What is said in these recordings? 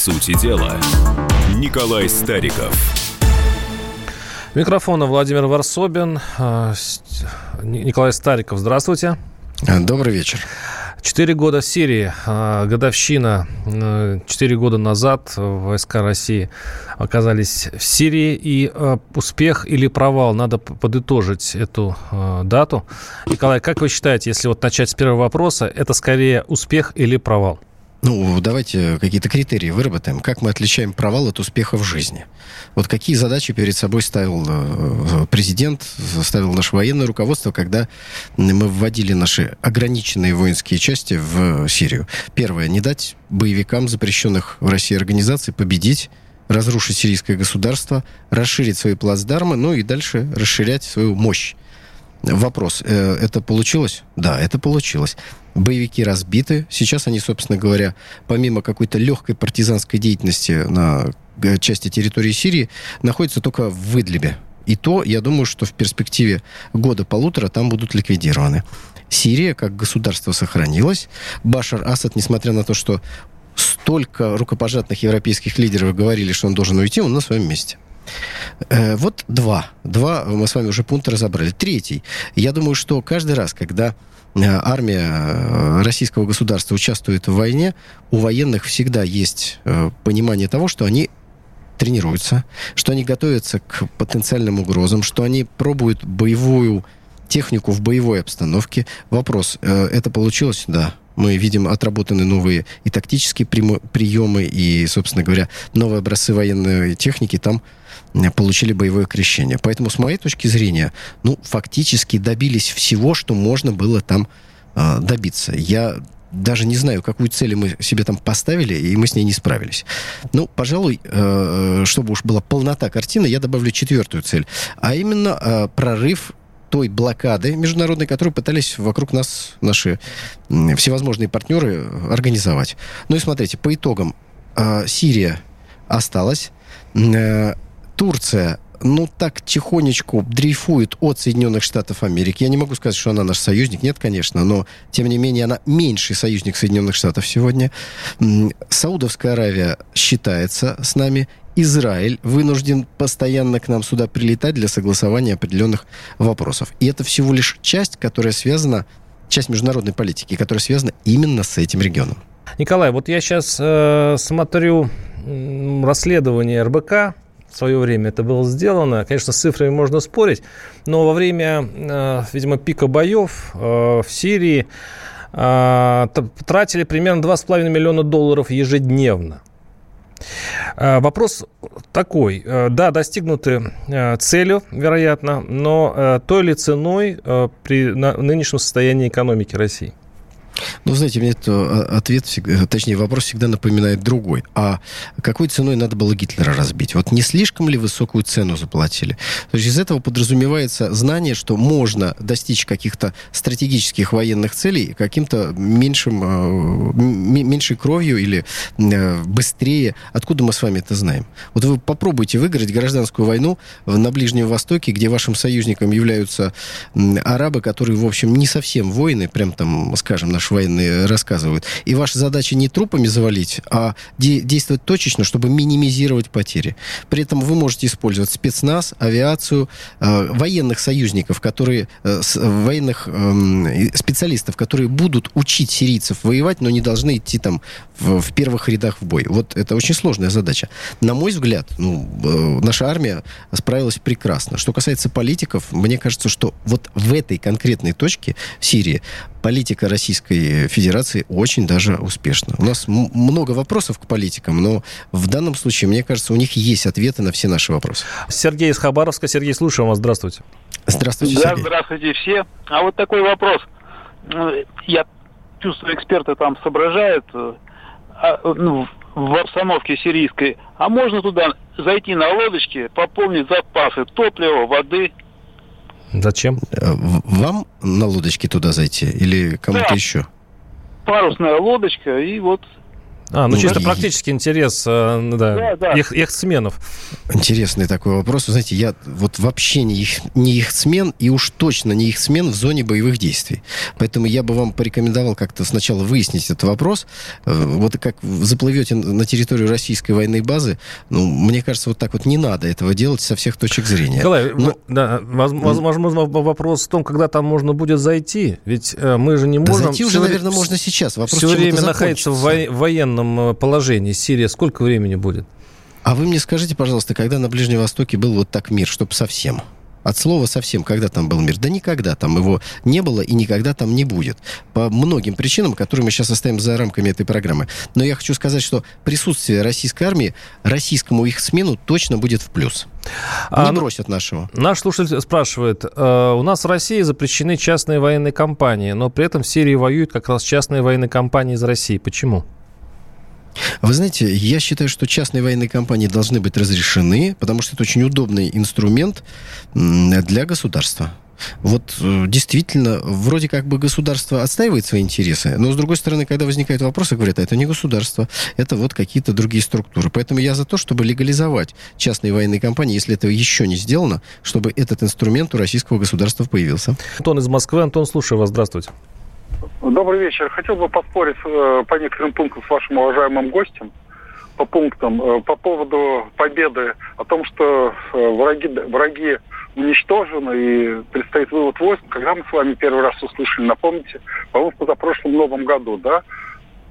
сути дела. Николай Стариков. Микрофона Владимир Варсобин. А, Николай Стариков, здравствуйте. Добрый вечер. Четыре года в Сирии, а, годовщина. Э, четыре года назад войска России оказались в Сирии. И а, успех или провал, надо подытожить эту а, дату. Николай, как вы считаете, если вот начать с первого вопроса, это скорее успех или провал? Ну, давайте какие-то критерии выработаем. Как мы отличаем провал от успеха в жизни? Вот какие задачи перед собой ставил э, президент, ставил наше военное руководство, когда мы вводили наши ограниченные воинские части в Сирию? Первое, не дать боевикам запрещенных в России организаций победить разрушить сирийское государство, расширить свои плацдармы, ну и дальше расширять свою мощь. Вопрос, э, это получилось? Да, это получилось. Боевики разбиты. Сейчас они, собственно говоря, помимо какой-то легкой партизанской деятельности на э, части территории Сирии, находятся только в Выдлебе. И то, я думаю, что в перспективе года-полутора там будут ликвидированы. Сирия как государство сохранилась. Башар Асад, несмотря на то, что столько рукопожатных европейских лидеров говорили, что он должен уйти, он на своем месте. Э, вот два. Два мы с вами уже пункта разобрали. Третий. Я думаю, что каждый раз, когда э, армия э, российского государства участвует в войне, у военных всегда есть понимание того, что они тренируются, что они готовятся к потенциальным угрозам, что они пробуют боевую технику в боевой обстановке. Вопрос, это получилось? Да. Мы видим отработаны новые и тактические приемы, и, собственно говоря, новые образцы военной техники там получили боевое крещение. Поэтому, с моей точки зрения, ну, фактически добились всего, что можно было там э, добиться. Я даже не знаю, какую цель мы себе там поставили, и мы с ней не справились. Ну, пожалуй, э, чтобы уж была полнота картины, я добавлю четвертую цель, а именно э, прорыв той блокады международной, которую пытались вокруг нас наши всевозможные партнеры организовать. Ну и смотрите, по итогам э, Сирия осталась, э, Турция ну, так тихонечку дрейфует от Соединенных Штатов Америки. Я не могу сказать, что она наш союзник. Нет, конечно, но, тем не менее, она меньший союзник Соединенных Штатов сегодня. Саудовская Аравия считается с нами. Израиль вынужден постоянно к нам сюда прилетать для согласования определенных вопросов. И это всего лишь часть, которая связана, часть международной политики, которая связана именно с этим регионом. Николай, вот я сейчас э, смотрю расследование РБК в свое время это было сделано. Конечно, с цифрами можно спорить, но во время, э, видимо, пика боев э, в Сирии э, тратили примерно 2,5 миллиона долларов ежедневно. Вопрос такой. Да, достигнуты целью, вероятно, но той ли ценой при нынешнем состоянии экономики России? Ну, знаете, мне это а, ответ, всегда, точнее, вопрос всегда напоминает другой. А какой ценой надо было Гитлера разбить? Вот не слишком ли высокую цену заплатили? То есть из этого подразумевается знание, что можно достичь каких-то стратегических военных целей каким-то меньшим, а, меньшей кровью или а, быстрее. Откуда мы с вами это знаем? Вот вы попробуйте выиграть гражданскую войну на Ближнем Востоке, где вашим союзником являются арабы, которые, в общем, не совсем воины, прям там, скажем, наш военные рассказывают. И ваша задача не трупами завалить, а де- действовать точечно, чтобы минимизировать потери. При этом вы можете использовать спецназ, авиацию, э, военных союзников, которые, э, с, военных э, специалистов, которые будут учить сирийцев воевать, но не должны идти там в, в первых рядах в бой. Вот это очень сложная задача. На мой взгляд, ну, э, наша армия справилась прекрасно. Что касается политиков, мне кажется, что вот в этой конкретной точке в Сирии политика Российской Федерации очень даже успешна. У нас много вопросов к политикам, но в данном случае, мне кажется, у них есть ответы на все наши вопросы. Сергей из Хабаровска. Сергей, слушаем вас. Здравствуйте. Здравствуйте, да, Сергей. здравствуйте все. А вот такой вопрос. Я чувствую, эксперты там соображают а, ну, в обстановке сирийской. А можно туда зайти на лодочке, пополнить запасы топлива, воды, Зачем? Э, вам на лодочке туда зайти или кому-то да. еще? Парусная лодочка и вот А, ну, ну чисто и... практический интерес э, да, да, да. Их, их сменов. Интересный такой вопрос. Вы знаете, я вот вообще не их, не их смен, и уж точно не их смен в зоне боевых действий. Поэтому я бы вам порекомендовал как-то сначала выяснить этот вопрос. Э, вот как заплывете на территорию российской военной базы, ну, мне кажется, вот так вот не надо этого делать со всех точек зрения. Николай, Но... да, возможно, вопрос в том, когда там можно будет зайти. Ведь э, мы же не можем... Да зайти уже, наверное, можно сейчас. Вопрос, все время находится в военном военном э, положении Сирия сколько времени будет? А вы мне скажите, пожалуйста, когда на Ближнем Востоке был вот так мир, чтобы совсем? От слова совсем, когда там был мир? Да никогда там его не было и никогда там не будет. По многим причинам, которые мы сейчас оставим за рамками этой программы. Но я хочу сказать, что присутствие российской армии российскому их смену точно будет в плюс. Не а, бросят нашего. Наш слушатель спрашивает, э, у нас в России запрещены частные военные компании, но при этом в Сирии воюют как раз частные военные компании из России. Почему? Вы знаете, я считаю, что частные военные компании должны быть разрешены, потому что это очень удобный инструмент для государства. Вот э, действительно, вроде как бы государство отстаивает свои интересы, но с другой стороны, когда возникают вопросы, говорят, а это не государство, это вот какие-то другие структуры. Поэтому я за то, чтобы легализовать частные военные компании, если этого еще не сделано, чтобы этот инструмент у российского государства появился. Антон из Москвы. Антон, слушаю вас. Здравствуйте. Добрый вечер. Хотел бы поспорить э, по некоторым пунктам с вашим уважаемым гостем. По пунктам. Э, по поводу победы. О том, что э, враги, враги уничтожены и предстоит вывод войск. Когда мы с вами первый раз услышали, напомните, по-моему, в позапрошлом новом году, да?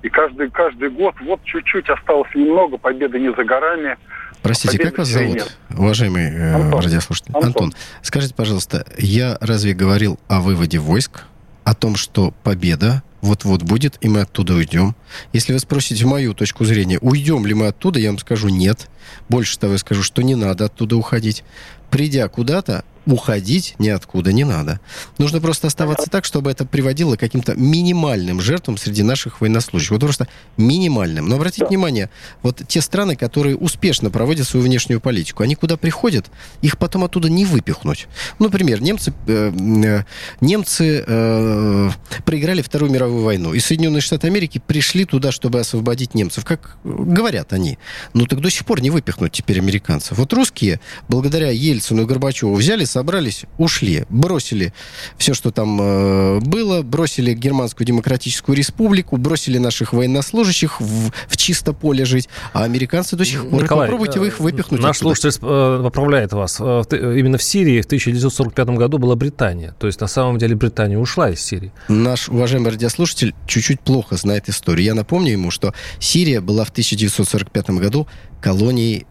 И каждый, каждый год, вот чуть-чуть осталось немного, победы не за горами. Простите, как вас зовут, нет. уважаемый э, Антон. радиослушатель? Антон. Антон, скажите, пожалуйста, я разве говорил о выводе войск? О том, что победа вот-вот будет, и мы оттуда уйдем. Если вы спросите мою точку зрения, уйдем ли мы оттуда, я вам скажу нет. Больше того, я скажу, что не надо оттуда уходить. Придя куда-то, уходить ниоткуда не надо. Нужно просто оставаться так, чтобы это приводило к каким-то минимальным жертвам среди наших военнослужащих. Вот просто минимальным. Но обратите да. внимание, вот те страны, которые успешно проводят свою внешнюю политику, они куда приходят, их потом оттуда не выпихнуть. Ну, например, немцы, э, э, немцы э, проиграли Вторую мировую войну, и Соединенные Штаты Америки пришли туда, чтобы освободить немцев. Как говорят они. Ну, так до сих пор не выпихнуть теперь американцев. Вот русские, благодаря Ельцину и Горбачеву, взяли собрались, ушли, бросили все, что там э, было, бросили Германскую Демократическую Республику, бросили наших военнослужащих в, в чисто поле жить, а американцы до сих пор. Николай, Попробуйте вы их выпихнуть. Наш оттуда. слушатель э, поправляет вас. Э, именно в Сирии в 1945 году была Британия. То есть на самом деле Британия ушла из Сирии. Наш уважаемый радиослушатель чуть-чуть плохо знает историю. Я напомню ему, что Сирия была в 1945 году колонией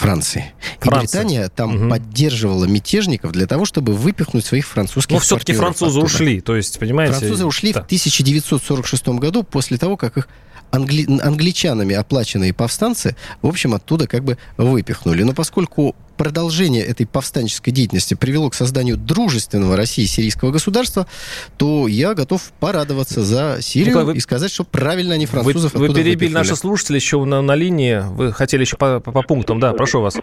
Франции. Франция. И Британия там угу. поддерживала мятежников для того, чтобы выпихнуть своих французских Ну, все-таки французы оттуда. ушли, то есть, понимаете... Французы ушли да. в 1946 году после того, как их англи... англичанами оплаченные повстанцы, в общем, оттуда как бы выпихнули. Но поскольку продолжение этой повстанческой деятельности привело к созданию дружественного России сирийского государства, то я готов порадоваться за Сирию ну, вы, и сказать, что правильно они французов Вы, вы перебили наши слушатели еще на, на линии. Вы хотели еще по, по, по пунктам. Да, прошу вас.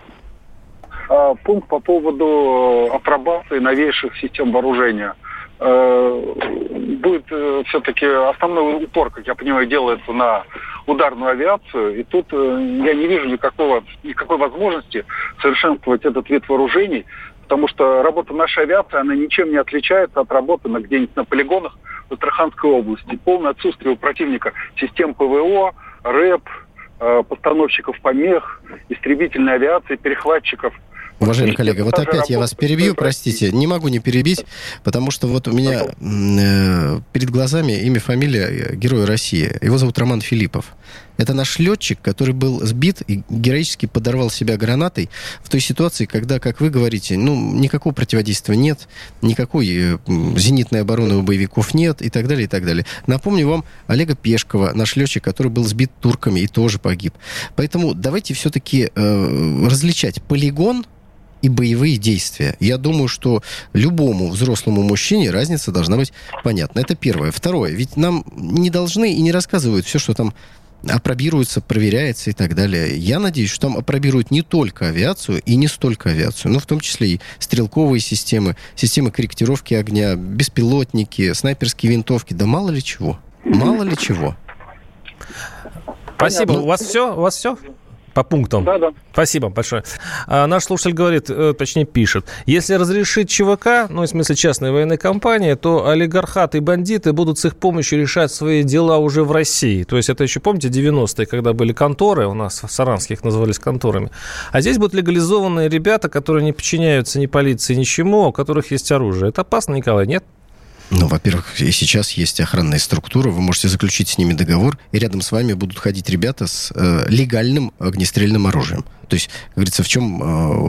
А, пункт по поводу апробации новейших систем вооружения – Э, будет э, все-таки основной упор, как я понимаю, делается на ударную авиацию. И тут э, я не вижу никакого, никакой возможности совершенствовать этот вид вооружений, потому что работа нашей авиации, она ничем не отличается от работы на где-нибудь на полигонах в Астраханской области. Полное отсутствие у противника систем ПВО, РЭП, постановщиков помех, истребительной авиации, перехватчиков – Уважаемый коллега, вот опять я вас перебью, простите, не могу не перебить, потому что вот у меня э, перед глазами имя, фамилия э, Героя России. Его зовут Роман Филиппов. Это наш летчик, который был сбит и героически подорвал себя гранатой в той ситуации, когда, как вы говорите, ну, никакого противодействия нет, никакой э, зенитной обороны у боевиков нет и так далее, и так далее. Напомню вам Олега Пешкова, наш летчик, который был сбит турками и тоже погиб. Поэтому давайте все-таки э, различать полигон и боевые действия. Я думаю, что любому взрослому мужчине разница должна быть понятна. Это первое. Второе. Ведь нам не должны и не рассказывают все, что там опробируется, проверяется и так далее. Я надеюсь, что там опробируют не только авиацию и не столько авиацию, но в том числе и стрелковые системы, системы корректировки огня, беспилотники, снайперские винтовки, да мало ли чего. Мало ли чего. Спасибо. У вас все? У вас все? По пунктам. Да, да. Спасибо большое. А, наш слушатель говорит, э, точнее пишет, если разрешить ЧВК, ну, в смысле частной военной компании, то олигархаты и бандиты будут с их помощью решать свои дела уже в России. То есть это еще, помните, 90-е, когда были конторы, у нас в Саранских назывались конторами. А здесь будут легализованные ребята, которые не подчиняются ни полиции, ничему, у которых есть оружие. Это опасно, Николай, нет? Ну, во-первых, и сейчас есть охранная структура, вы можете заключить с ними договор, и рядом с вами будут ходить ребята с э, легальным огнестрельным оружием. То есть, как говорится, в чем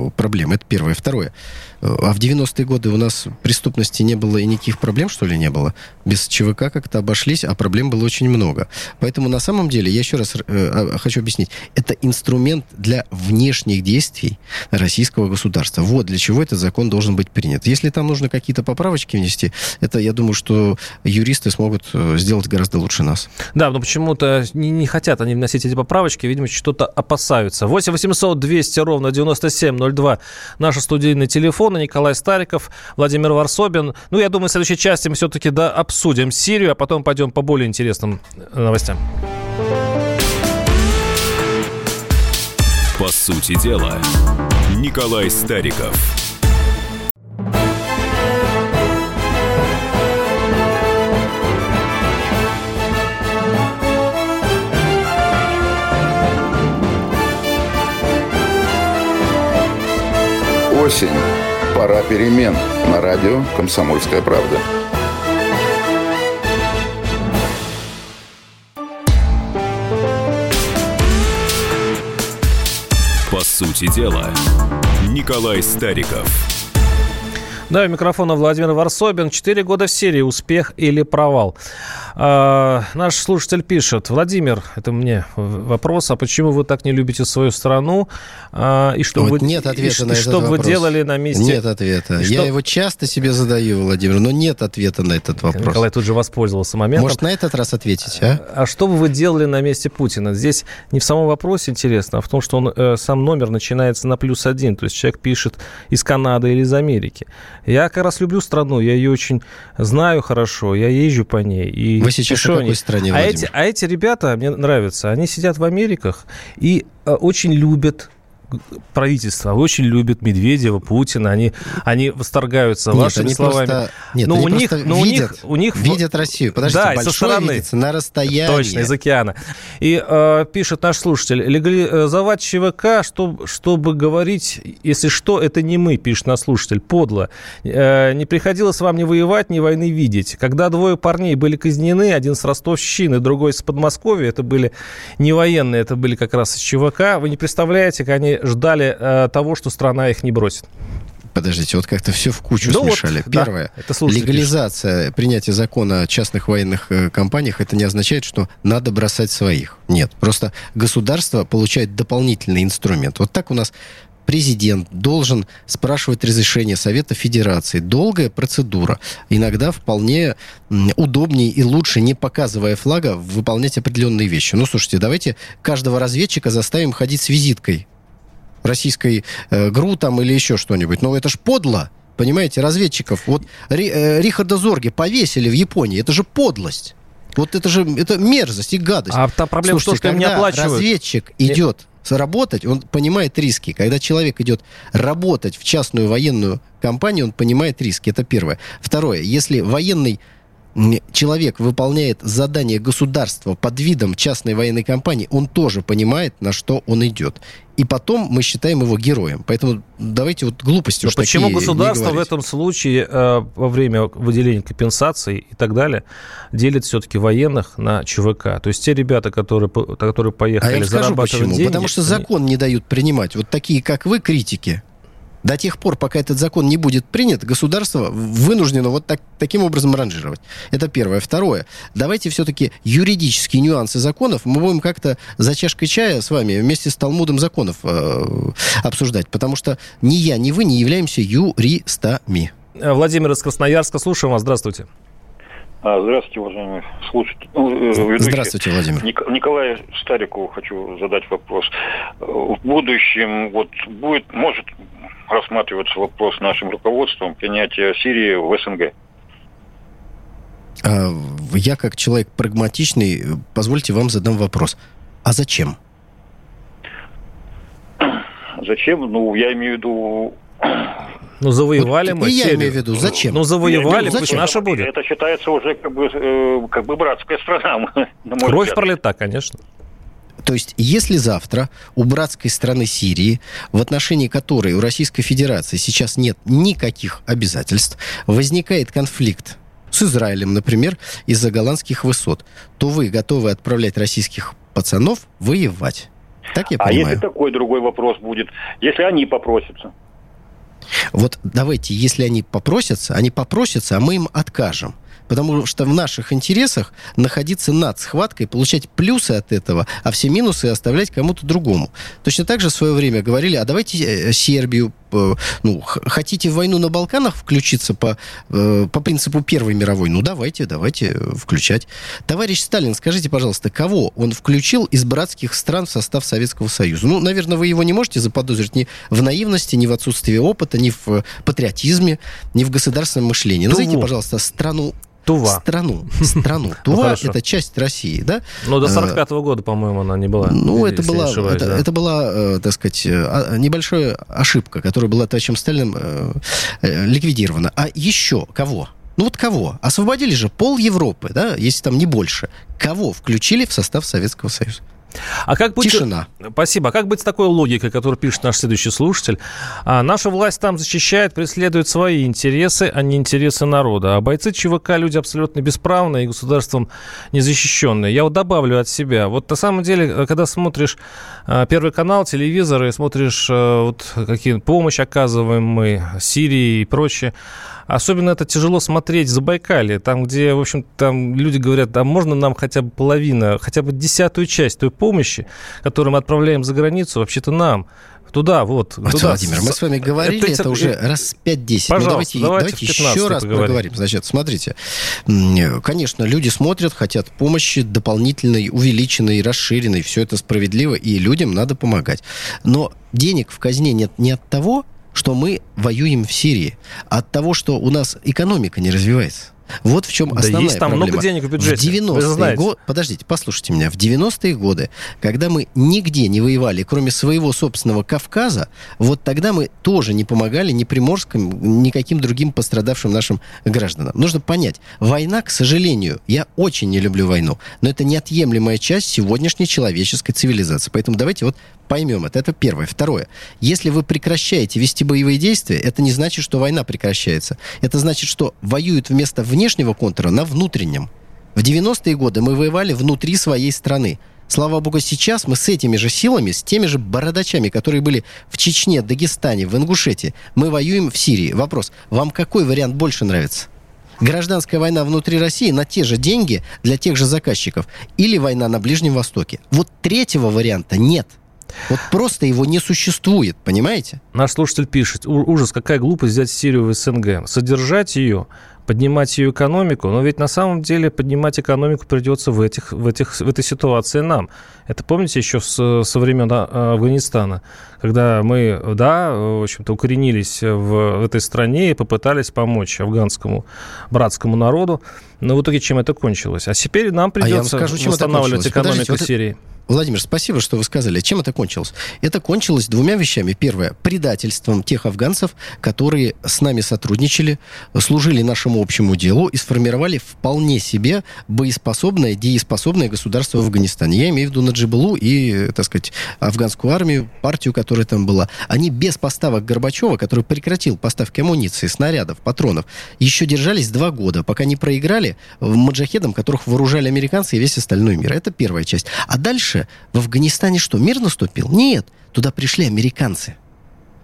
э, проблема? Это первое. Второе. А в 90-е годы у нас преступности не было и никаких проблем, что ли, не было? Без ЧВК как-то обошлись, а проблем было очень много. Поэтому на самом деле, я еще раз э, а, хочу объяснить, это инструмент для внешних действий российского государства. Вот для чего этот закон должен быть принят. Если там нужно какие-то поправочки внести, это, я думаю, что юристы смогут э, сделать гораздо лучше нас. Да, но почему-то не, не хотят они вносить эти поправочки, видимо, что-то опасаются. 8 800 200 ровно 9702 наша студийный телефон телефона. Николай Стариков, Владимир Варсобин. Ну, я думаю, в следующей части мы все-таки да, обсудим Сирию, а потом пойдем по более интересным э, новостям. По сути дела, Николай Стариков. Осень Пора перемен на радио «Комсомольская правда». По сути дела, Николай Стариков. Да, у микрофона Владимир Варсобин. Четыре года в серии «Успех или провал». А, наш слушатель пишет, Владимир, это мне вопрос, а почему вы так не любите свою страну? А, и что, вот вы, нет ответа и, на и что вопрос. вы делали на месте... Нет ответа. Я его часто себе задаю, Владимир, но нет ответа на этот вопрос. Николай тут же воспользовался моментом. Может, на этот раз ответить, а? А что бы вы делали на месте Путина? Здесь не в самом вопросе интересно, а в том, что он, э, сам номер начинается на плюс один. То есть человек пишет из Канады или из Америки. Я как раз люблю страну, я ее очень знаю хорошо, я езжу по ней. И вы сейчас в какой стране, а эти, а эти ребята, мне нравятся, они сидят в Америках и э, очень любят правительство очень любит Медведева, Путина, они, они восторгаются нет, вашими они словами. Просто, нет, но у них, но видят, у них, у них видят Россию. Подождите, да, со стороны, видится, на расстоянии. Точно, из океана. И э, пишет наш слушатель, легализовать ЧВК, чтобы, чтобы говорить, если что, это не мы, пишет наш слушатель, подло. Э, не приходилось вам ни воевать, ни войны видеть. Когда двое парней были казнены, один с Ростовщины, другой с Подмосковья, это были не военные, это были как раз из ЧВК, вы не представляете, как они ждали э, того, что страна их не бросит. Подождите, вот как-то все в кучу ну смешали. Вот, Первое, да, это легализация пишет. принятия закона о частных военных э, компаниях, это не означает, что надо бросать своих. Нет, просто государство получает дополнительный инструмент. Вот так у нас президент должен спрашивать разрешение Совета Федерации. Долгая процедура. Иногда вполне удобнее и лучше, не показывая флага, выполнять определенные вещи. Ну, слушайте, давайте каждого разведчика заставим ходить с визиткой российской э, ГРУ там или еще что-нибудь. Но это ж подло, понимаете, разведчиков. Вот Ри, э, Рихарда Зорги повесили в Японии, это же подлость. Вот это же это мерзость и гадость. А та проблема Слушайте, в том, что им не оплачивают. разведчик идет работать, он понимает риски. Когда человек идет работать в частную военную компанию, он понимает риски. Это первое. Второе. Если военный человек выполняет задание государства под видом частной военной компании, он тоже понимает, на что он идет. И потом мы считаем его героем. Поэтому давайте вот глупости Но уж почему государство в этом случае э, во время выделения компенсаций и так далее делит все-таки военных на ЧВК? То есть те ребята, которые, которые поехали а я скажу почему. деньги... Потому что закон не дают принимать. Вот такие, как вы, критики, до тех пор, пока этот закон не будет принят, государство вынуждено вот так, таким образом ранжировать. Это первое. Второе. Давайте все-таки юридические нюансы законов мы будем как-то за чашкой чая с вами вместе с Талмудом законов э, обсуждать. Потому что ни я, ни вы не являемся юристами. Владимир из Красноярска. Слушаем вас. Здравствуйте. А, здравствуйте, уважаемый слушатель. Ну, э, здравствуйте, Владимир. Ник- Николаю Старикову хочу задать вопрос. В будущем вот будет, может рассматриваться вопрос нашим руководством принятия Сирии в СНГ? А, я как человек прагматичный, позвольте вам задам вопрос. А зачем? Зачем? Ну, я имею в виду... Ну, завоевали вот, мы. И я имею в виду, зачем? Ну, завоевали, пусть наша будет. Это считается уже как бы, э, как бы братская страна. Кровь взгляд. пролета, конечно. То есть, если завтра у братской страны Сирии, в отношении которой у Российской Федерации сейчас нет никаких обязательств, возникает конфликт с Израилем, например, из-за голландских высот, то вы готовы отправлять российских пацанов воевать. Так я понимаю? А если такой другой вопрос будет, если они попросятся? Вот давайте, если они попросятся, они попросятся, а мы им откажем. Потому что в наших интересах находиться над схваткой, получать плюсы от этого, а все минусы оставлять кому-то другому. Точно так же в свое время говорили, а давайте э, Сербию, э, ну, хотите в войну на Балканах включиться по, э, по принципу Первой мировой? Ну, давайте, давайте включать. Товарищ Сталин, скажите, пожалуйста, кого он включил из братских стран в состав Советского Союза? Ну, наверное, вы его не можете заподозрить ни в наивности, ни в отсутствии опыта, ни в патриотизме, ни в государственном мышлении. Назовите, пожалуйста, страну Тува. Страну. Страну. Ну, Тува – это часть России, да? Ну, до 45 -го года, по-моему, она не была. Ну, это была, это, была, э, так сказать, э, а, небольшая ошибка, которая была товарищем Сталиным э, ликвидирована. А еще кого? Ну вот кого? Освободили же пол Европы, да, если там не больше. Кого включили в состав Советского Союза? А как быть... Тишина. Спасибо. А как быть с такой логикой, которую пишет наш следующий слушатель? А, наша власть там защищает, преследует свои интересы, а не интересы народа. А бойцы ЧВК люди абсолютно бесправные и государством незащищенные. Я вот добавлю от себя. Вот на самом деле, когда смотришь а, Первый канал, телевизор, и смотришь а, вот какие помощь оказываем мы Сирии и прочее, Особенно это тяжело смотреть в Забайкале, там, где, в общем, там люди говорят, а можно нам хотя бы половина, хотя бы десятую часть той помощи, которую мы отправляем за границу, вообще-то нам. Туда, вот. вот туда. Владимир, мы с вами говорили это, это уже раз 5-10. Пожалуйста, ну, давайте, давайте, давайте еще раз поговорим. проговорим. Значит, смотрите. Конечно, люди смотрят, хотят помощи дополнительной, увеличенной, расширенной. Все это справедливо, и людям надо помогать. Но денег в казне нет не от того, что мы воюем в Сирии, а от того, что у нас экономика не развивается. Вот в чем основная да есть там проблема. много денег в бюджете. В 90-е годы, подождите, послушайте меня, в 90-е годы, когда мы нигде не воевали, кроме своего собственного Кавказа, вот тогда мы тоже не помогали ни Приморским, ни каким другим пострадавшим нашим гражданам. Нужно понять, война, к сожалению, я очень не люблю войну, но это неотъемлемая часть сегодняшней человеческой цивилизации. Поэтому давайте вот поймем это. Это первое. Второе. Если вы прекращаете вести боевые действия, это не значит, что война прекращается. Это значит, что воюют вместо внешнего контура на внутреннем. В 90-е годы мы воевали внутри своей страны. Слава богу, сейчас мы с этими же силами, с теми же бородачами, которые были в Чечне, Дагестане, в Ингушетии, мы воюем в Сирии. Вопрос, вам какой вариант больше нравится? Гражданская война внутри России на те же деньги для тех же заказчиков или война на Ближнем Востоке? Вот третьего варианта нет. Вот просто его не существует, понимаете? Наш слушатель пишет, ужас, какая глупость взять Сирию в СНГ. Содержать ее, поднимать ее экономику, но ведь на самом деле поднимать экономику придется в, этих, в, этих, в этой ситуации нам. Это помните еще с, со времен а, Афганистана, когда мы, да, в общем-то, укоренились в, в этой стране и попытались помочь афганскому братскому народу, но в итоге чем это кончилось? А теперь нам придется а скажу, восстанавливать экономику Сирии. Вот Владимир, спасибо, что вы сказали. Чем это кончилось? Это кончилось двумя вещами. Первое, предательством тех афганцев, которые с нами сотрудничали, служили нашему общему делу и сформировали вполне себе боеспособное, дееспособное государство в Афганистане. Я имею в виду Наджибулу и, так сказать, афганскую армию, партию, которая там была. Они без поставок Горбачева, который прекратил поставки амуниции, снарядов, патронов, еще держались два года, пока не проиграли маджахедам, которых вооружали американцы и весь остальной мир. Это первая часть. А дальше дальше в Афганистане что, мир наступил? Нет, туда пришли американцы.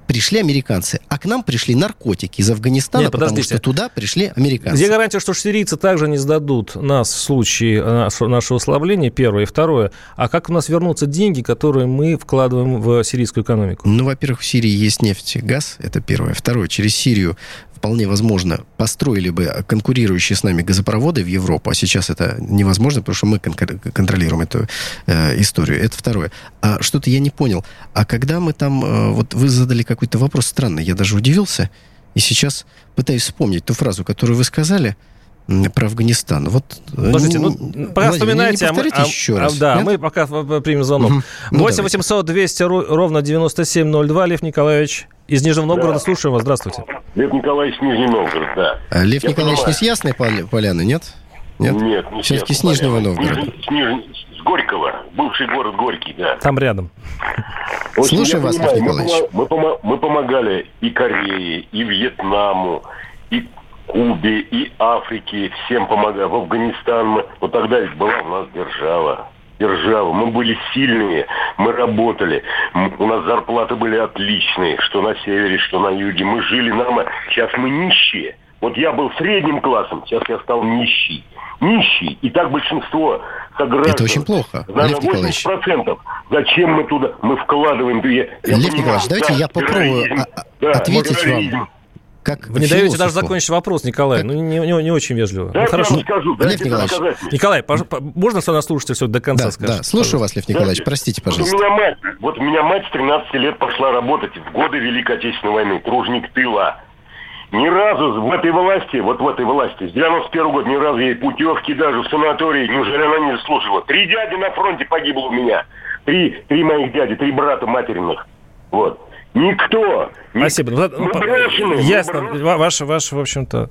Пришли американцы, а к нам пришли наркотики из Афганистана, Нет, потому что туда пришли американцы. Где гарантия, что сирийцы также не сдадут нас в случае э, нашего ослабления, первое. И второе, а как у нас вернутся деньги, которые мы вкладываем в сирийскую экономику? Ну, во-первых, в Сирии есть нефть и газ, это первое. Второе, через Сирию вполне возможно, построили бы конкурирующие с нами газопроводы в Европу, а сейчас это невозможно, потому что мы кон- контролируем эту э, историю. Это второе. А что-то я не понял. А когда мы там... Э, вот вы задали какой-то вопрос странный, я даже удивился, и сейчас пытаюсь вспомнить ту фразу, которую вы сказали. Про Афганистан. Вот, Подождите, ну, пока Владимир, вспоминайте, не, не а, еще а, раз. Да, нет? мы пока примем звонок. Угу. Ну, 8 800 200 ровно 9702. Лев Николаевич из Нижнего Новгорода. Да. Слушаем вас. Здравствуйте. Лев Николаевич, Нижний Новгород, да. А, Лев Я Николаевич понимаю. не с Ясной Поляны, нет? Нет, нет не Все-таки с Нижнего Новгорода. С, Ниж... с Горького, бывший город Горький, да. Там рядом. Очень Слушаю вас, понимаю, Лев Николаевич. Мы, мы, мы помогали и Корее, и Вьетнаму, и Кубе, и Африке, всем помогали, в Афганистан. Мы... Вот тогда ведь была у нас держава. Держава. Мы были сильные, мы работали. У нас зарплаты были отличные, что на севере, что на юге. Мы жили нормально. Сейчас мы нищие. Вот я был средним классом, сейчас я стал нищий. Нищий. И так большинство сограждан. Это очень плохо, Николаевич. процентов. Зачем мы туда? Мы вкладываем. Я, я Лев понимаю, Николаевич, давайте да, я попробую да, ответить вам. Как Вы не философу. даете даже закончить вопрос, Николай. Как... Ну, не, не, не очень вежливо. Да, ну, хорошо. Скажу, Лев Николаевич. Николай, пож... можно что нас слушайте все до конца да, скажет? Да, слушаю вас, Лев Николаевич, Знаете, простите, пожалуйста. Вот у, меня мать, вот у меня мать с 13 лет пошла работать в годы Великой Отечественной войны, тружник тыла. Ни разу в этой власти, вот в этой власти, с 91 года ни разу ей путевки даже в санатории, неужели она не служила? Три дяди на фронте погибло у меня. Три, три моих дяди, три брата материных. Вот. Никто. Спасибо. Мы ну, брошены, Ясно. Мы ваш, ваш, в общем-то,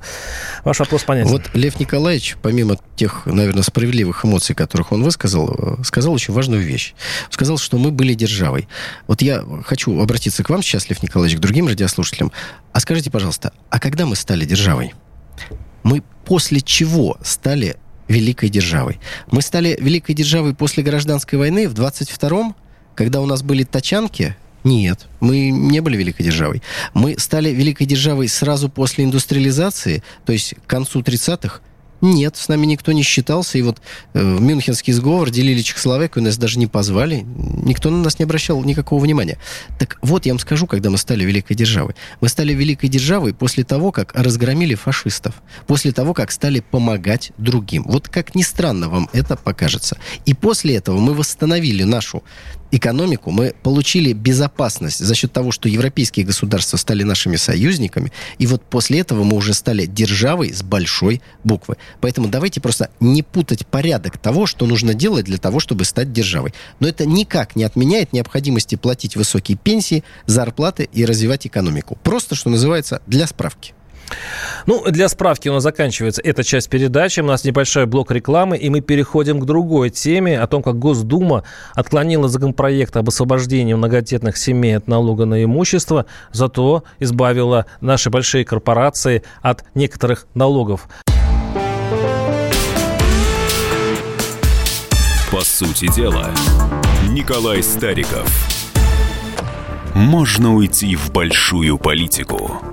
ваш вопрос понятен. Вот Лев Николаевич, помимо тех, наверное, справедливых эмоций, которых он высказал, э, сказал очень важную вещь. Сказал, что мы были державой. Вот я хочу обратиться к вам сейчас, Лев Николаевич, к другим радиослушателям. А скажите, пожалуйста, а когда мы стали державой? Мы после чего стали великой державой? Мы стали великой державой после гражданской войны в 22-м, когда у нас были тачанки, нет, мы не были великой державой. Мы стали великой державой сразу после индустриализации, то есть к концу 30-х. Нет, с нами никто не считался. И вот э, в Мюнхенский сговор делили Чехословакию, нас даже не позвали. Никто на нас не обращал никакого внимания. Так вот, я вам скажу, когда мы стали великой державой. Мы стали великой державой после того, как разгромили фашистов. После того, как стали помогать другим. Вот как ни странно вам это покажется. И после этого мы восстановили нашу экономику, мы получили безопасность за счет того, что европейские государства стали нашими союзниками, и вот после этого мы уже стали державой с большой буквы. Поэтому давайте просто не путать порядок того, что нужно делать для того, чтобы стать державой. Но это никак не отменяет необходимости платить высокие пенсии, зарплаты и развивать экономику. Просто, что называется, для справки. Ну, для справки у нас заканчивается эта часть передачи. У нас небольшой блок рекламы, и мы переходим к другой теме о том, как Госдума отклонила законопроект об освобождении многодетных семей от налога на имущество, зато избавила наши большие корпорации от некоторых налогов. По сути дела, Николай Стариков. Можно уйти в большую политику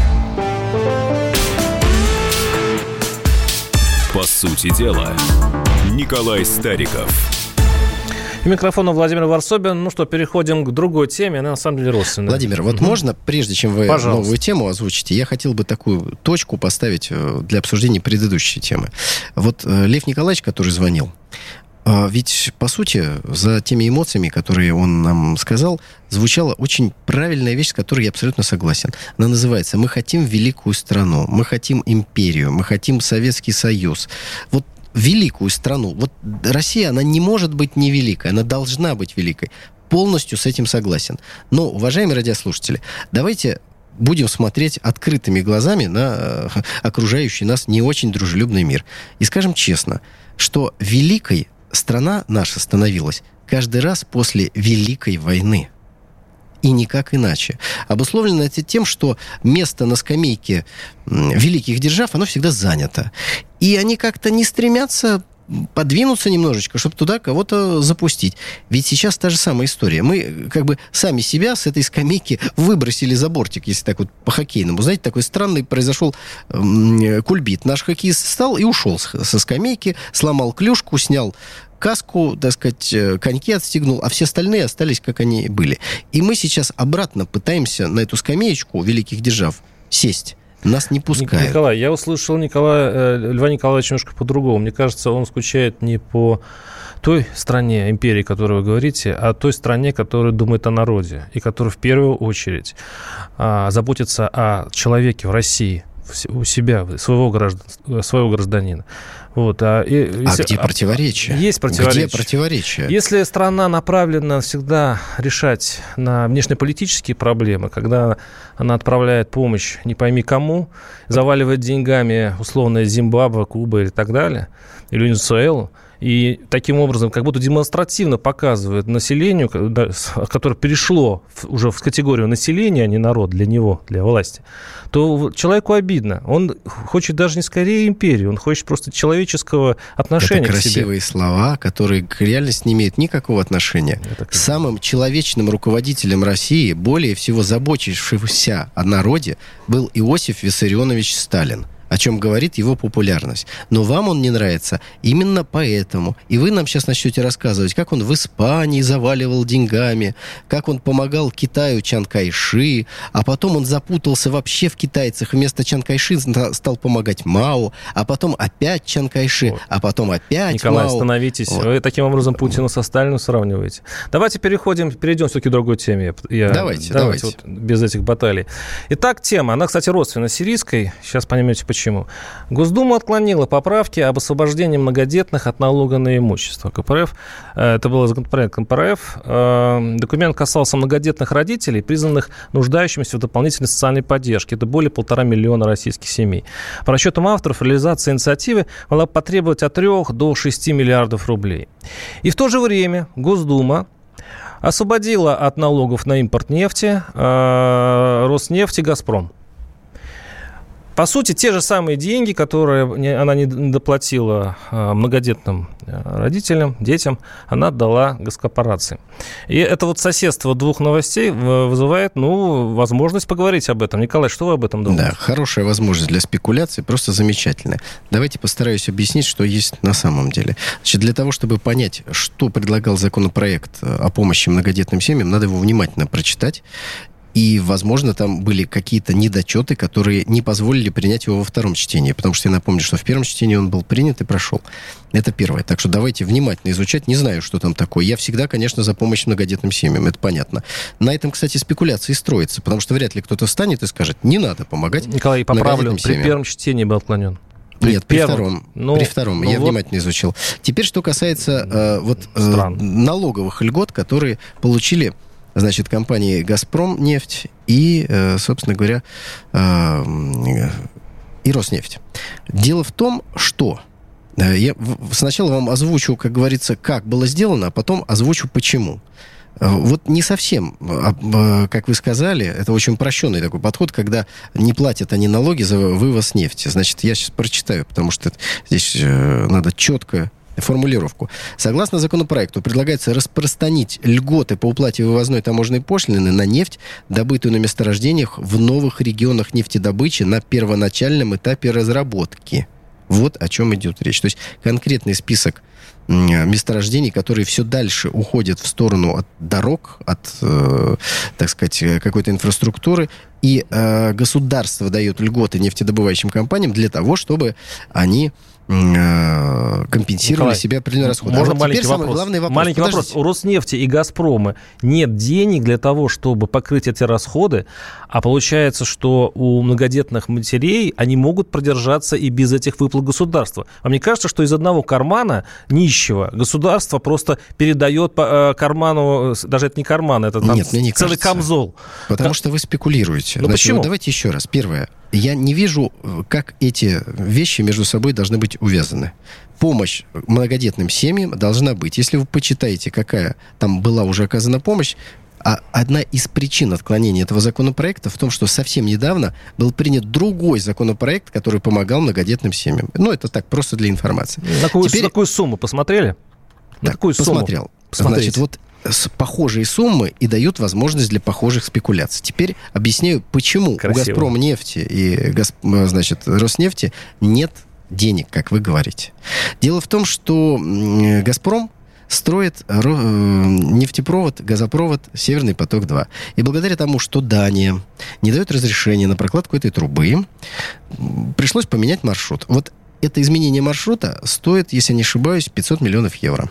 По сути дела, Николай Стариков. И микрофона Владимир Варсобин. Ну что, переходим к другой теме, она на самом деле родственная. Владимир, вот угу. можно, прежде чем вы Пожалуйста. новую тему озвучите, я хотел бы такую точку поставить э, для обсуждения предыдущей темы. Вот э, Лев Николаевич, который звонил, ведь, по сути, за теми эмоциями, которые он нам сказал, звучала очень правильная вещь, с которой я абсолютно согласен. Она называется «Мы хотим великую страну, мы хотим империю, мы хотим Советский Союз». Вот великую страну. Вот Россия, она не может быть невеликой, она должна быть великой. Полностью с этим согласен. Но, уважаемые радиослушатели, давайте будем смотреть открытыми глазами на э, окружающий нас не очень дружелюбный мир. И скажем честно, что великой страна наша становилась каждый раз после Великой войны. И никак иначе. Обусловлено это тем, что место на скамейке великих держав, оно всегда занято. И они как-то не стремятся подвинуться немножечко, чтобы туда кого-то запустить. Ведь сейчас та же самая история. Мы как бы сами себя с этой скамейки выбросили за бортик, если так вот по-хоккейному. Знаете, такой странный произошел кульбит. Наш хоккеист встал и ушел со скамейки, сломал клюшку, снял каску, так сказать, э, коньки отстегнул, а все остальные остались, как они были. И мы сейчас обратно пытаемся на эту скамеечку великих держав сесть. Нас не пускают. Николай, я услышал Николая, э, Льва Николаевича немножко по-другому. Мне кажется, он скучает не по той стране, империи, о которой вы говорите, а той стране, которая думает о народе и которая в первую очередь а, заботится о человеке в России, у себя, своего, граждан, своего гражданина. Вот, а, и, а если, где противоречия? Есть противоречия. Где противоречия? Если страна направлена всегда решать на внешнеполитические проблемы, когда она отправляет помощь не пойми кому, заваливает деньгами условно Зимбабве, Куба и так далее, или Венесуэлу, и таким образом как будто демонстративно показывает населению, которое перешло уже в категорию населения, а не народ для него, для власти, то человеку обидно. Он хочет даже не скорее империи, он хочет просто человеческого отношения Это красивые к себе. слова, которые к реальности не имеют никакого отношения. Это Самым человечным руководителем России, более всего заботившимся о народе, был Иосиф Виссарионович Сталин о чем говорит его популярность. Но вам он не нравится именно поэтому. И вы нам сейчас начнете рассказывать, как он в Испании заваливал деньгами, как он помогал Китаю Чан Кайши, а потом он запутался вообще в китайцах. Вместо Чан Кайши стал помогать Мао, а потом опять Чан Кайши, вот. а потом опять Николай, Мао. остановитесь. Вот. Вы таким образом Путина со Сталиным сравниваете. Давайте переходим, перейдем все-таки к другой теме. Я, давайте, давайте. давайте. Вот, без этих баталий. Итак, тема. Она, кстати, родственна сирийской. Сейчас поймете, почему почему. Госдума отклонила поправки об освобождении многодетных от налога на имущество. КПРФ, э, это был законопроект КПРФ, э, документ касался многодетных родителей, признанных нуждающимися в дополнительной социальной поддержке. Это более полтора миллиона российских семей. По расчетам авторов, реализация инициативы могла потребовать от 3 до 6 миллиардов рублей. И в то же время Госдума освободила от налогов на импорт нефти э, Роснефть и «Газпром». По сути, те же самые деньги, которые она не доплатила а, многодетным э, родителям, детям, она отдала госкорпорации. И это вот соседство двух новостей вызывает, ну, возможность поговорить об этом. Николай, что вы об этом думаете? Да, хорошая возможность для спекуляции, просто замечательная. Давайте постараюсь объяснить, что есть на самом деле. Значит, для того, чтобы понять, что предлагал законопроект э, о помощи многодетным семьям, надо его внимательно прочитать и, возможно, там были какие-то недочеты, которые не позволили принять его во втором чтении. Потому что я напомню, что в первом чтении он был принят и прошел. Это первое. Так что давайте внимательно изучать. Не знаю, что там такое. Я всегда, конечно, за помощь многодетным семьям. Это понятно. На этом, кстати, спекуляции строятся. Потому что вряд ли кто-то встанет и скажет, не надо помогать Николай, поправлю. При первом чтении был отклонен. При Нет, первом. при втором. Ну, при втором. Ну я вот. внимательно изучил. Теперь, что касается э, вот, э, налоговых льгот, которые получили значит, компании «Газпром» нефть и, э, собственно говоря, э, и «Роснефть». Дело в том, что э, я сначала вам озвучу, как говорится, как было сделано, а потом озвучу, почему. Вот не совсем, а, как вы сказали, это очень упрощенный такой подход, когда не платят они налоги за вывоз нефти. Значит, я сейчас прочитаю, потому что здесь надо четко формулировку. Согласно законопроекту, предлагается распространить льготы по уплате вывозной таможенной пошлины на нефть, добытую на месторождениях в новых регионах нефтедобычи на первоначальном этапе разработки. Вот о чем идет речь. То есть конкретный список месторождений, которые все дальше уходят в сторону от дорог, от, э, так сказать, какой-то инфраструктуры, и э, государство дает льготы нефтедобывающим компаниям для того, чтобы они Э, компенсировали Николай, себе определенные расходы. Можно а вот маленький вопрос? Главный вопрос. Маленький Подождите. вопрос. У Роснефти и Газпрома нет денег для того, чтобы покрыть эти расходы, а получается, что у многодетных матерей они могут продержаться и без этих выплат государства. А мне кажется, что из одного кармана нищего государство просто передает по э, карману, даже это не карман, это там нет, целый кажется. камзол. Потому как... что вы спекулируете. Ну Значит, почему? давайте еще раз. Первое я не вижу, как эти вещи между собой должны быть увязаны. Помощь многодетным семьям должна быть. Если вы почитаете, какая там была уже оказана помощь, А одна из причин отклонения этого законопроекта в том, что совсем недавно был принят другой законопроект, который помогал многодетным семьям. Ну, это так, просто для информации. На какую, Теперь... на какую сумму посмотрели? На да, какую посмотрел. сумму? Посмотрите. Значит, вот похожие суммы и дают возможность для похожих спекуляций. Теперь объясняю, почему Красиво. у «Газпром» нефти и значит, «Роснефти» нет денег, как вы говорите. Дело в том, что «Газпром» строит э, нефтепровод, газопровод «Северный поток-2». И благодаря тому, что Дания не дает разрешения на прокладку этой трубы, пришлось поменять маршрут. Вот это изменение маршрута стоит, если не ошибаюсь, 500 миллионов евро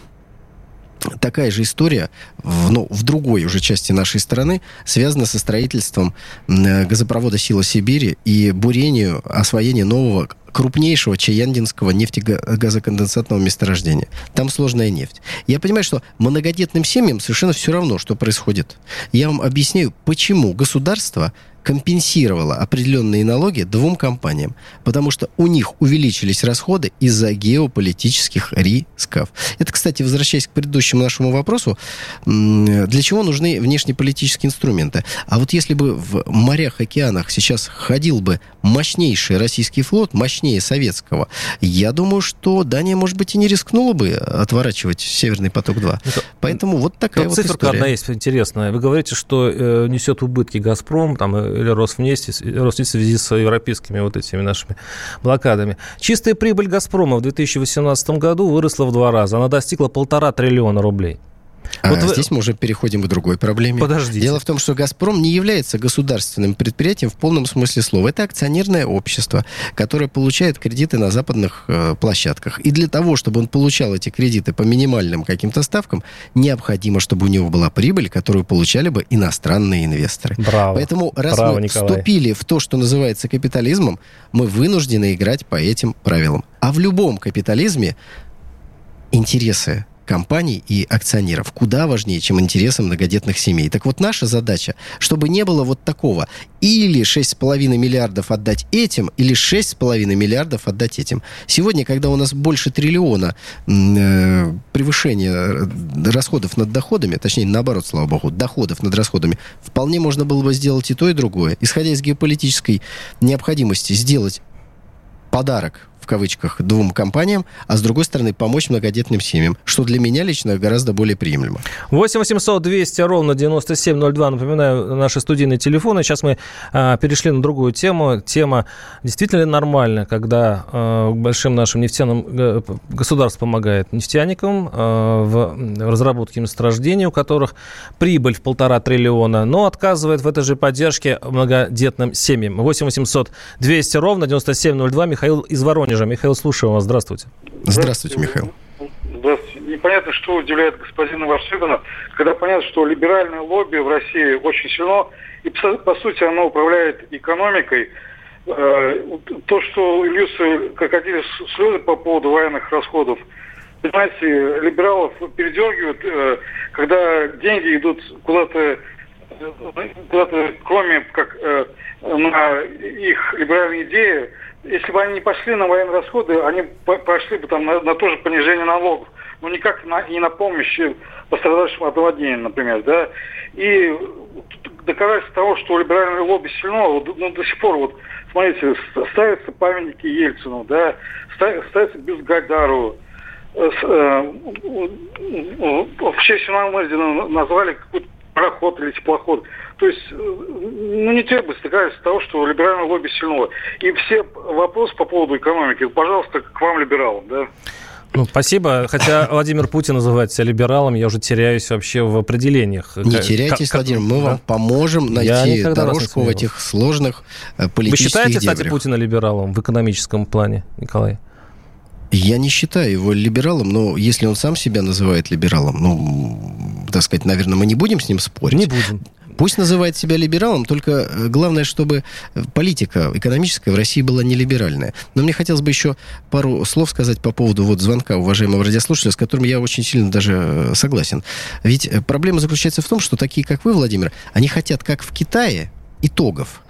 такая же история в, ну, в другой уже части нашей страны связана со строительством газопровода «Сила Сибири» и бурению, освоения нового крупнейшего чаяндинского нефтегазоконденсатного месторождения. Там сложная нефть. Я понимаю, что многодетным семьям совершенно все равно, что происходит. Я вам объясняю, почему государство компенсировала определенные налоги двум компаниям, потому что у них увеличились расходы из-за геополитических рисков. Это, кстати, возвращаясь к предыдущему нашему вопросу, для чего нужны внешнеполитические инструменты? А вот если бы в морях, океанах сейчас ходил бы мощнейший российский флот, мощнее советского, я думаю, что Дания, может быть, и не рискнула бы отворачивать Северный поток-2. Поэтому вот такая вот циферка история. одна есть интересная. Вы говорите, что э, несет убытки «Газпром», там, э, или Роснефти, Роснефть в связи с европейскими вот этими нашими блокадами. Чистая прибыль «Газпрома» в 2018 году выросла в два раза. Она достигла полтора триллиона рублей. А вот здесь вы... мы уже переходим к другой проблеме. Подождите. Дело в том, что «Газпром» не является государственным предприятием в полном смысле слова. Это акционерное общество, которое получает кредиты на западных э, площадках. И для того, чтобы он получал эти кредиты по минимальным каким-то ставкам, необходимо, чтобы у него была прибыль, которую получали бы иностранные инвесторы. Браво. Поэтому раз Браво, мы Николай. вступили в то, что называется капитализмом, мы вынуждены играть по этим правилам. А в любом капитализме интересы компаний и акционеров куда важнее, чем интересы многодетных семей. Так вот, наша задача, чтобы не было вот такого. Или 6,5 миллиардов отдать этим, или 6,5 миллиардов отдать этим. Сегодня, когда у нас больше триллиона э, превышения э, расходов над доходами, точнее, наоборот, слава богу, доходов над расходами, вполне можно было бы сделать и то, и другое. Исходя из геополитической необходимости сделать подарок кавычках, двум компаниям, а с другой стороны помочь многодетным семьям, что для меня лично гораздо более приемлемо. 8 800 200 ровно 9702, напоминаю, наши студийные телефоны. Сейчас мы а, перешли на другую тему. Тема действительно нормальная, когда а, большим нашим нефтяным а, государство помогает нефтяникам а, в разработке месторождений, у которых прибыль в полтора триллиона, но отказывает в этой же поддержке многодетным семьям. 8 800 200 ровно 9702. Михаил из Воронежа Воронежа. Михаил, слушаю вас. Здравствуйте. Здравствуйте, Михаил. Здравствуйте. Непонятно, что удивляет господина Варшигана, когда понятно, что либеральное лобби в России очень сильно, и по сути оно управляет экономикой. Э, то, что льются крокодили слезы по поводу военных расходов, понимаете, либералов передергивают, э, когда деньги идут куда-то куда-то, кроме как э, на их либеральные идеи, если бы они не пошли на военные расходы, они пошли бы там на, на то же понижение налогов. Но никак на, не на помощь пострадавшим от наводнения, например, да. И доказательство того, что либеральное лобби сильно, вот, ну, до сих пор, вот, смотрите, ставятся памятники Ельцину, да, ставятся бюст Гайдарову, э, э, в честь Мэрдина назвали какой-то пароход или теплоход. То есть, э, ну, не требуется доказательство того, что либеральное лобби сильно. И все вопросы по поводу экономики, пожалуйста, к вам, либералам, да. Ну, спасибо. Хотя Владимир Путин называет себя либералом, я уже теряюсь вообще в определениях. Не теряйтесь, как, Владимир, мы да? вам поможем найти дорожку в этих сложных э, политических Вы считаете, дебрях. кстати, Путина либералом в экономическом плане, Николай? Я не считаю его либералом, но если он сам себя называет либералом, ну, так сказать, наверное, мы не будем с ним спорить. Не будем. Пусть называет себя либералом, только э, главное, чтобы политика экономическая в России была не либеральная. Но мне хотелось бы еще пару слов сказать по поводу вот звонка уважаемого радиослушателя, с которым я очень сильно даже э, согласен. Ведь э, проблема заключается в том, что такие, как вы, Владимир, они хотят, как в Китае, итогов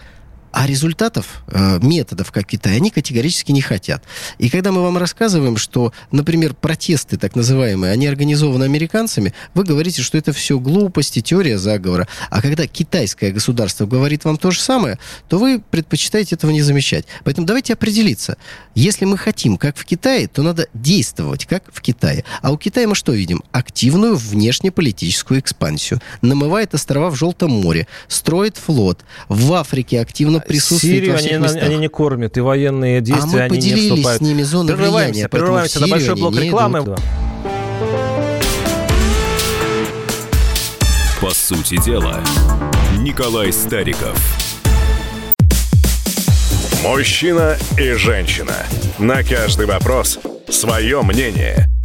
А результатов, э, методов, как в они категорически не хотят. И когда мы вам рассказываем, что, например, протесты так называемые, они организованы американцами, вы говорите, что это все глупости, теория заговора. А когда китайское государство говорит вам то же самое, то вы предпочитаете этого не замечать. Поэтому давайте определиться. Если мы хотим, как в Китае, то надо действовать, как в Китае. А у Китая мы что видим? Активную внешнеполитическую экспансию. Намывает острова в Желтом море, строит флот. В Африке активно присутствует Сирию во всех они, местах. они не кормят, и военные действия а мы они не поделились вступают. с ними зоны влияния, Прерываемся, на большой блок не рекламы. идут. По сути дела, Николай Стариков. Мужчина и женщина. На каждый вопрос свое мнение.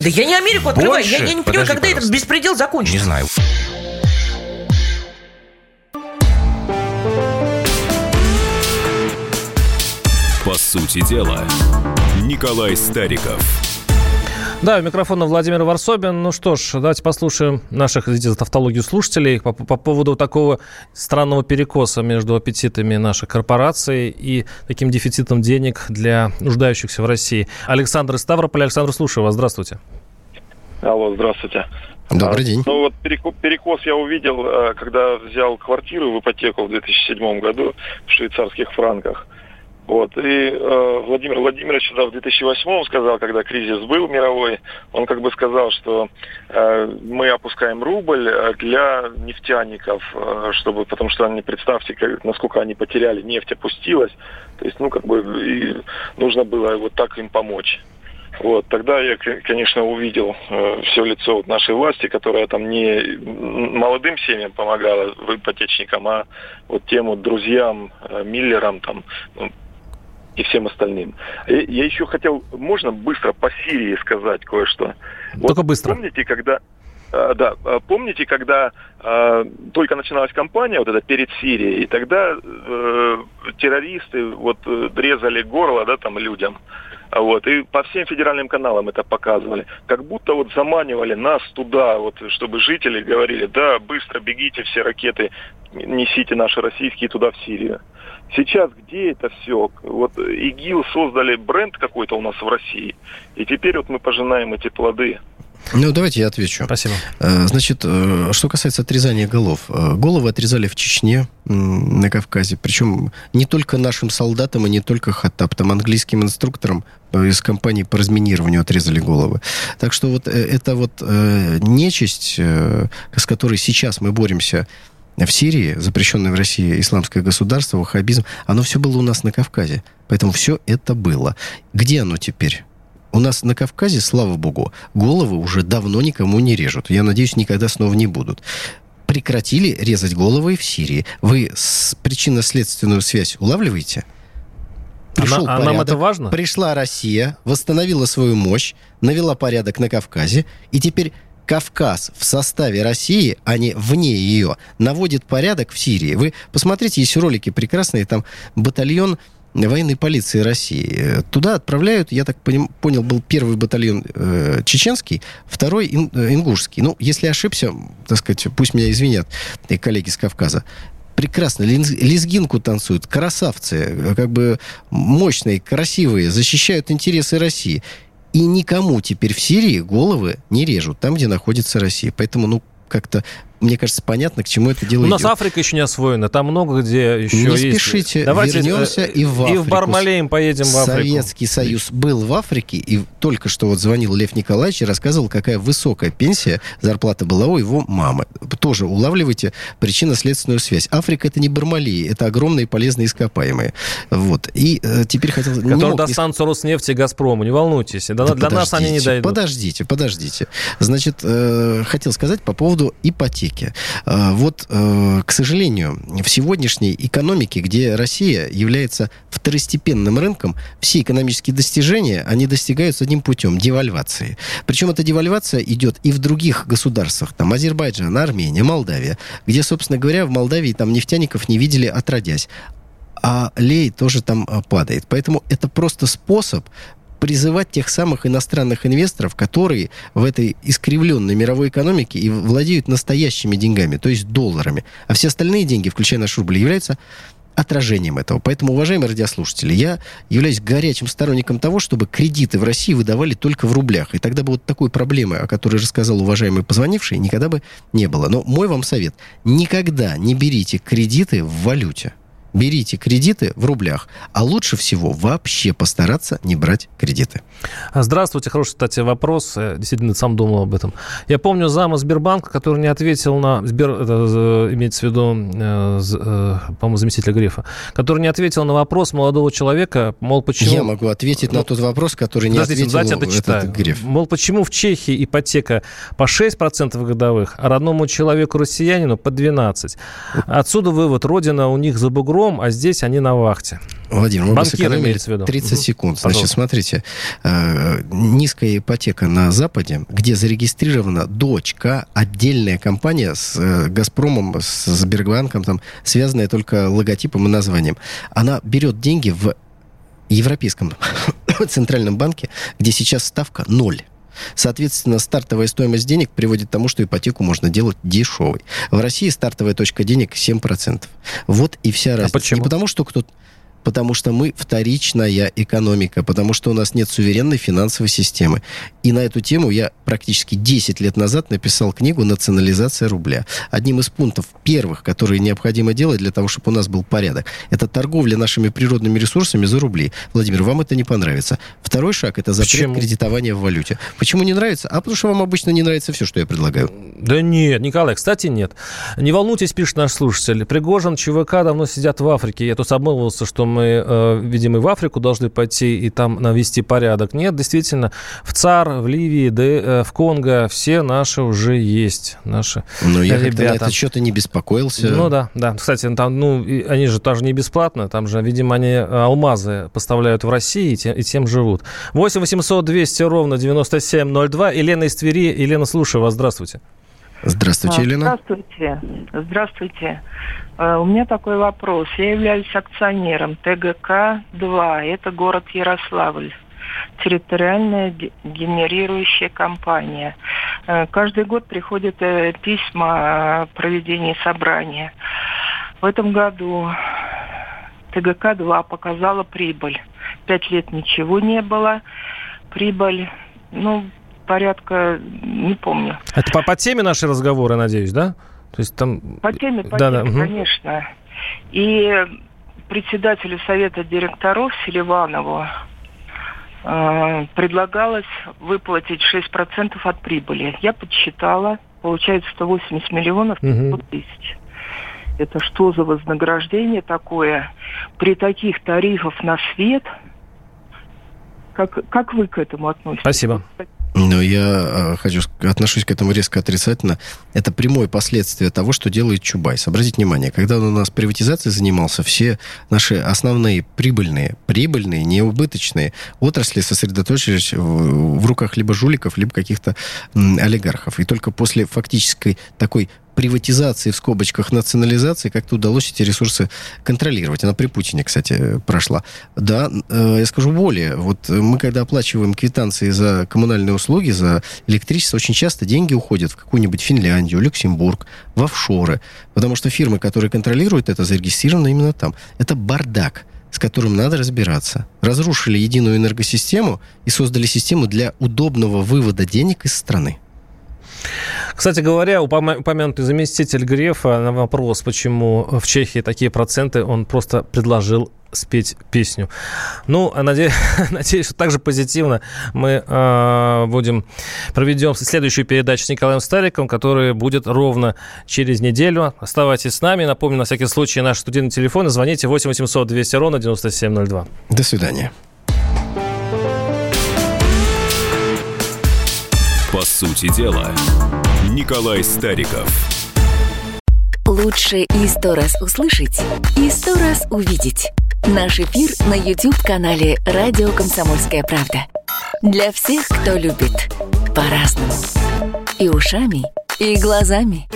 Да я не Америку открываю. Больше? Я, я не понимаю, Подожди, когда этот пожалуйста. беспредел закончится. Не знаю. По сути дела, Николай Стариков. Да, у микрофона Владимир Варсобин. Ну что ж, давайте послушаем наших, извините за тавтологию, слушателей по, по поводу такого странного перекоса между аппетитами наших корпораций и таким дефицитом денег для нуждающихся в России. Александр из Ставрополя. Александр, слушаю вас. Здравствуйте. Алло, здравствуйте. Добрый А, день. Ну вот переко- перекос я увидел, э, когда взял квартиру в ипотеку в 2007 году в швейцарских франках. Вот. И э, Владимир Владимирович тогда в 2008 сказал, когда кризис был мировой, он как бы сказал, что э, мы опускаем рубль э, для нефтяников, э, чтобы, потому что они, представьте, как- насколько они потеряли, нефть опустилась. То есть, ну, как бы, и нужно было вот так им помочь. Вот, тогда я, конечно, увидел все лицо вот нашей власти, которая там не молодым семьям помогала, ипотечникам, а вот тем вот друзьям, э, Миллерам там, ну, и всем остальным. И Я еще хотел, можно быстро по Сирии сказать кое-что? Только быстро. Помните, когда э, да, э, помните, когда э, только начиналась кампания вот эта перед Сирией, и тогда э, террористы вот э, резали горло, да, там людям, А вот, и по всем федеральным каналам это показывали. Как будто вот заманивали нас туда, вот, чтобы жители говорили, да, быстро бегите, все ракеты несите наши российские туда, в Сирию. Сейчас где это все? Вот ИГИЛ создали бренд какой-то у нас в России, и теперь вот мы пожинаем эти плоды. Ну, давайте я отвечу. Спасибо. Э, Значит, э, что касается отрезания голов. Э, Головы отрезали в Чечне, на Кавказе. Причем не только нашим солдатам и не только хаттаптам, английским инструкторам из компании по разминированию отрезали головы. Так что вот это вот нечисть, с которой сейчас мы боремся в Сирии, запрещенное в России исламское государство, ваххабизм, оно все было у нас на Кавказе. Поэтому все это было. Где оно теперь? У нас на Кавказе, слава богу, головы уже давно никому не режут. Я надеюсь, никогда снова не будут. Прекратили резать головы и в Сирии. Вы причинно-следственную связь улавливаете? Пришел а нам порядок, это важно? Пришла Россия, восстановила свою мощь, навела порядок на Кавказе, и теперь Кавказ в составе России, а не вне ее, наводит порядок в Сирии. Вы посмотрите, есть ролики прекрасные, там батальон военной полиции России. Туда отправляют, я так понял, был первый батальон э, чеченский, второй ин- э, ингушский. Ну, если ошибся, так сказать, пусть меня извинят и коллеги с Кавказа. Прекрасно. Лезгинку танцуют. Красавцы. э, Как бы мощные, красивые. Защищают интересы России. И никому теперь в Сирии головы не режут, там, где находится Россия. Поэтому, ну, как-то, мне кажется, понятно, к чему это дело У нас идет. Африка еще не освоена, там много где еще Не есть. спешите, Давайте, вернемся э, и в И Африку. в Бармалеем поедем в Африку. Советский Союз был в Африке, и только что вот звонил Лев Николаевич и рассказывал, какая высокая пенсия, зарплата была у его мамы. Тоже улавливайте причинно-следственную связь. Африка это не Бармалеи, это огромные полезные ископаемые. Вот. И э, теперь хотел... не Которые мог не достанутся Роснефти и Газпрому, не волнуйтесь. Для, для нас они не дойдут. Подождите, подождите. Значит, э, хотел сказать по поводу ипотеки. Ипотеки. А, вот, э, к сожалению, в сегодняшней экономике, где Россия является второстепенным рынком, все экономические достижения, они достигаются одним путем – девальвации. Причем эта девальвация идет и в других государствах, там Азербайджан, Армения, Молдавия, где, собственно говоря, в Молдавии там нефтяников не видели отродясь а лей тоже там а, падает. Поэтому это просто способ призывать тех самых иностранных инвесторов, которые в этой искривленной мировой экономике и владеют настоящими деньгами, то есть долларами. А все остальные деньги, включая наш рубль, являются отражением этого. Поэтому, уважаемые радиослушатели, я являюсь горячим сторонником того, чтобы кредиты в России выдавали только в рублях. И тогда бы вот такой проблемы, о которой рассказал уважаемый позвонивший, никогда бы не было. Но мой вам совет. Никогда не берите кредиты в валюте берите кредиты в рублях. А лучше всего вообще постараться не брать кредиты. Здравствуйте. Хороший, кстати, вопрос. Я действительно сам думал об этом. Я помню зама Сбербанка, который не ответил на... Сбер, это, имеется в виду, э, э, по-моему, заместителя Грефа, который не ответил на вопрос молодого человека, мол, почему... Я могу ответить ну, на тот вопрос, который не ответил это читаю. этот Греф. Мол, почему в Чехии ипотека по 6% годовых, а родному человеку-россиянину по 12%. Отсюда вывод. Родина у них за бугром, рулем, а здесь они на вахте. Владимир, мы Банкир имеется в виду. 30 угу. секунд. Значит, Пожалуйста. смотрите, э, низкая ипотека на Западе, где зарегистрирована дочка, отдельная компания с э, Газпромом, с Сбербанком, там, связанная только логотипом и названием. Она берет деньги в Европейском центральном банке, где сейчас ставка ноль. Соответственно, стартовая стоимость денег приводит к тому, что ипотеку можно делать дешевой. В России стартовая точка денег 7%. Вот и вся а разница. А почему? Не потому, что кто-то потому что мы вторичная экономика, потому что у нас нет суверенной финансовой системы. И на эту тему я практически 10 лет назад написал книгу «Национализация рубля». Одним из пунктов первых, которые необходимо делать для того, чтобы у нас был порядок, это торговля нашими природными ресурсами за рубли. Владимир, вам это не понравится. Второй шаг – это запрет Почему? кредитования в валюте. Почему не нравится? А потому что вам обычно не нравится все, что я предлагаю. Да нет, Николай, кстати, нет. Не волнуйтесь, пишет наш слушатель. Пригожин, ЧВК давно сидят в Африке. Я тут обмылывался, что мы, э, видимо, и в Африку должны пойти и там навести порядок. Нет, действительно, в ЦАР, в Ливии, да, э, в Конго все наши уже есть. Наши Но я ребята. на это что-то не беспокоился. Ну да, да. Кстати, там, ну, они же тоже не бесплатно. Там же, видимо, они э, алмазы поставляют в России и тем, и тем живут. 8 800 200 ровно 9702. Елена из Твери. Елена, слушаю вас. Здравствуйте. Здравствуйте, Елена. Здравствуйте. Здравствуйте. Э, у меня такой вопрос. Я являюсь акционером ТГК-2. Это город Ярославль. Территориальная генерирующая компания. Э, каждый год приходят э, письма о проведении собрания. В этом году ТГК-2 показала прибыль. Пять лет ничего не было. Прибыль, ну, порядка, не помню. Это по, по теме наши разговоры, надеюсь, да? То есть там... По теме, по да, теме, да. конечно. И председателю совета директоров Селиванову э, предлагалось выплатить 6% от прибыли. Я подсчитала, получается 180 миллионов 500 тысяч. Это что за вознаграждение такое? При таких тарифах на свет, как, как вы к этому относитесь? Спасибо. Но я э, хочу отношусь к этому резко отрицательно. Это прямое последствие того, что делает Чубайс. Обратите внимание, когда он у нас приватизацией занимался, все наши основные прибыльные, прибыльные, неубыточные отрасли сосредоточились в, в руках либо жуликов, либо каких-то олигархов. И только после фактической такой приватизации, в скобочках, национализации как-то удалось эти ресурсы контролировать. Она при Путине, кстати, прошла. Да, э, я скажу более. Вот мы, когда оплачиваем квитанции за коммунальные услуги, за электричество, очень часто деньги уходят в какую-нибудь Финляндию, Люксембург, в офшоры. Потому что фирмы, которые контролируют это, зарегистрированы именно там. Это бардак с которым надо разбираться. Разрушили единую энергосистему и создали систему для удобного вывода денег из страны. Кстати говоря, упомянутый заместитель Грефа на вопрос, почему в Чехии такие проценты, он просто предложил спеть песню. Ну, а надеюсь, надеюсь, что также позитивно мы э, будем проведем следующую передачу с Николаем Стариком, которая будет ровно через неделю. Оставайтесь с нами. Напомню, на всякий случай, наш студийный телефон. Звоните 8 800 200 ровно 9702. До свидания. Сути дела, Николай Стариков – Лучше и сто раз услышать, и сто раз увидеть. Наш эфир на YouTube-канале «Радио Комсомольская правда». Для всех, кто любит по-разному. И ушами, и глазами.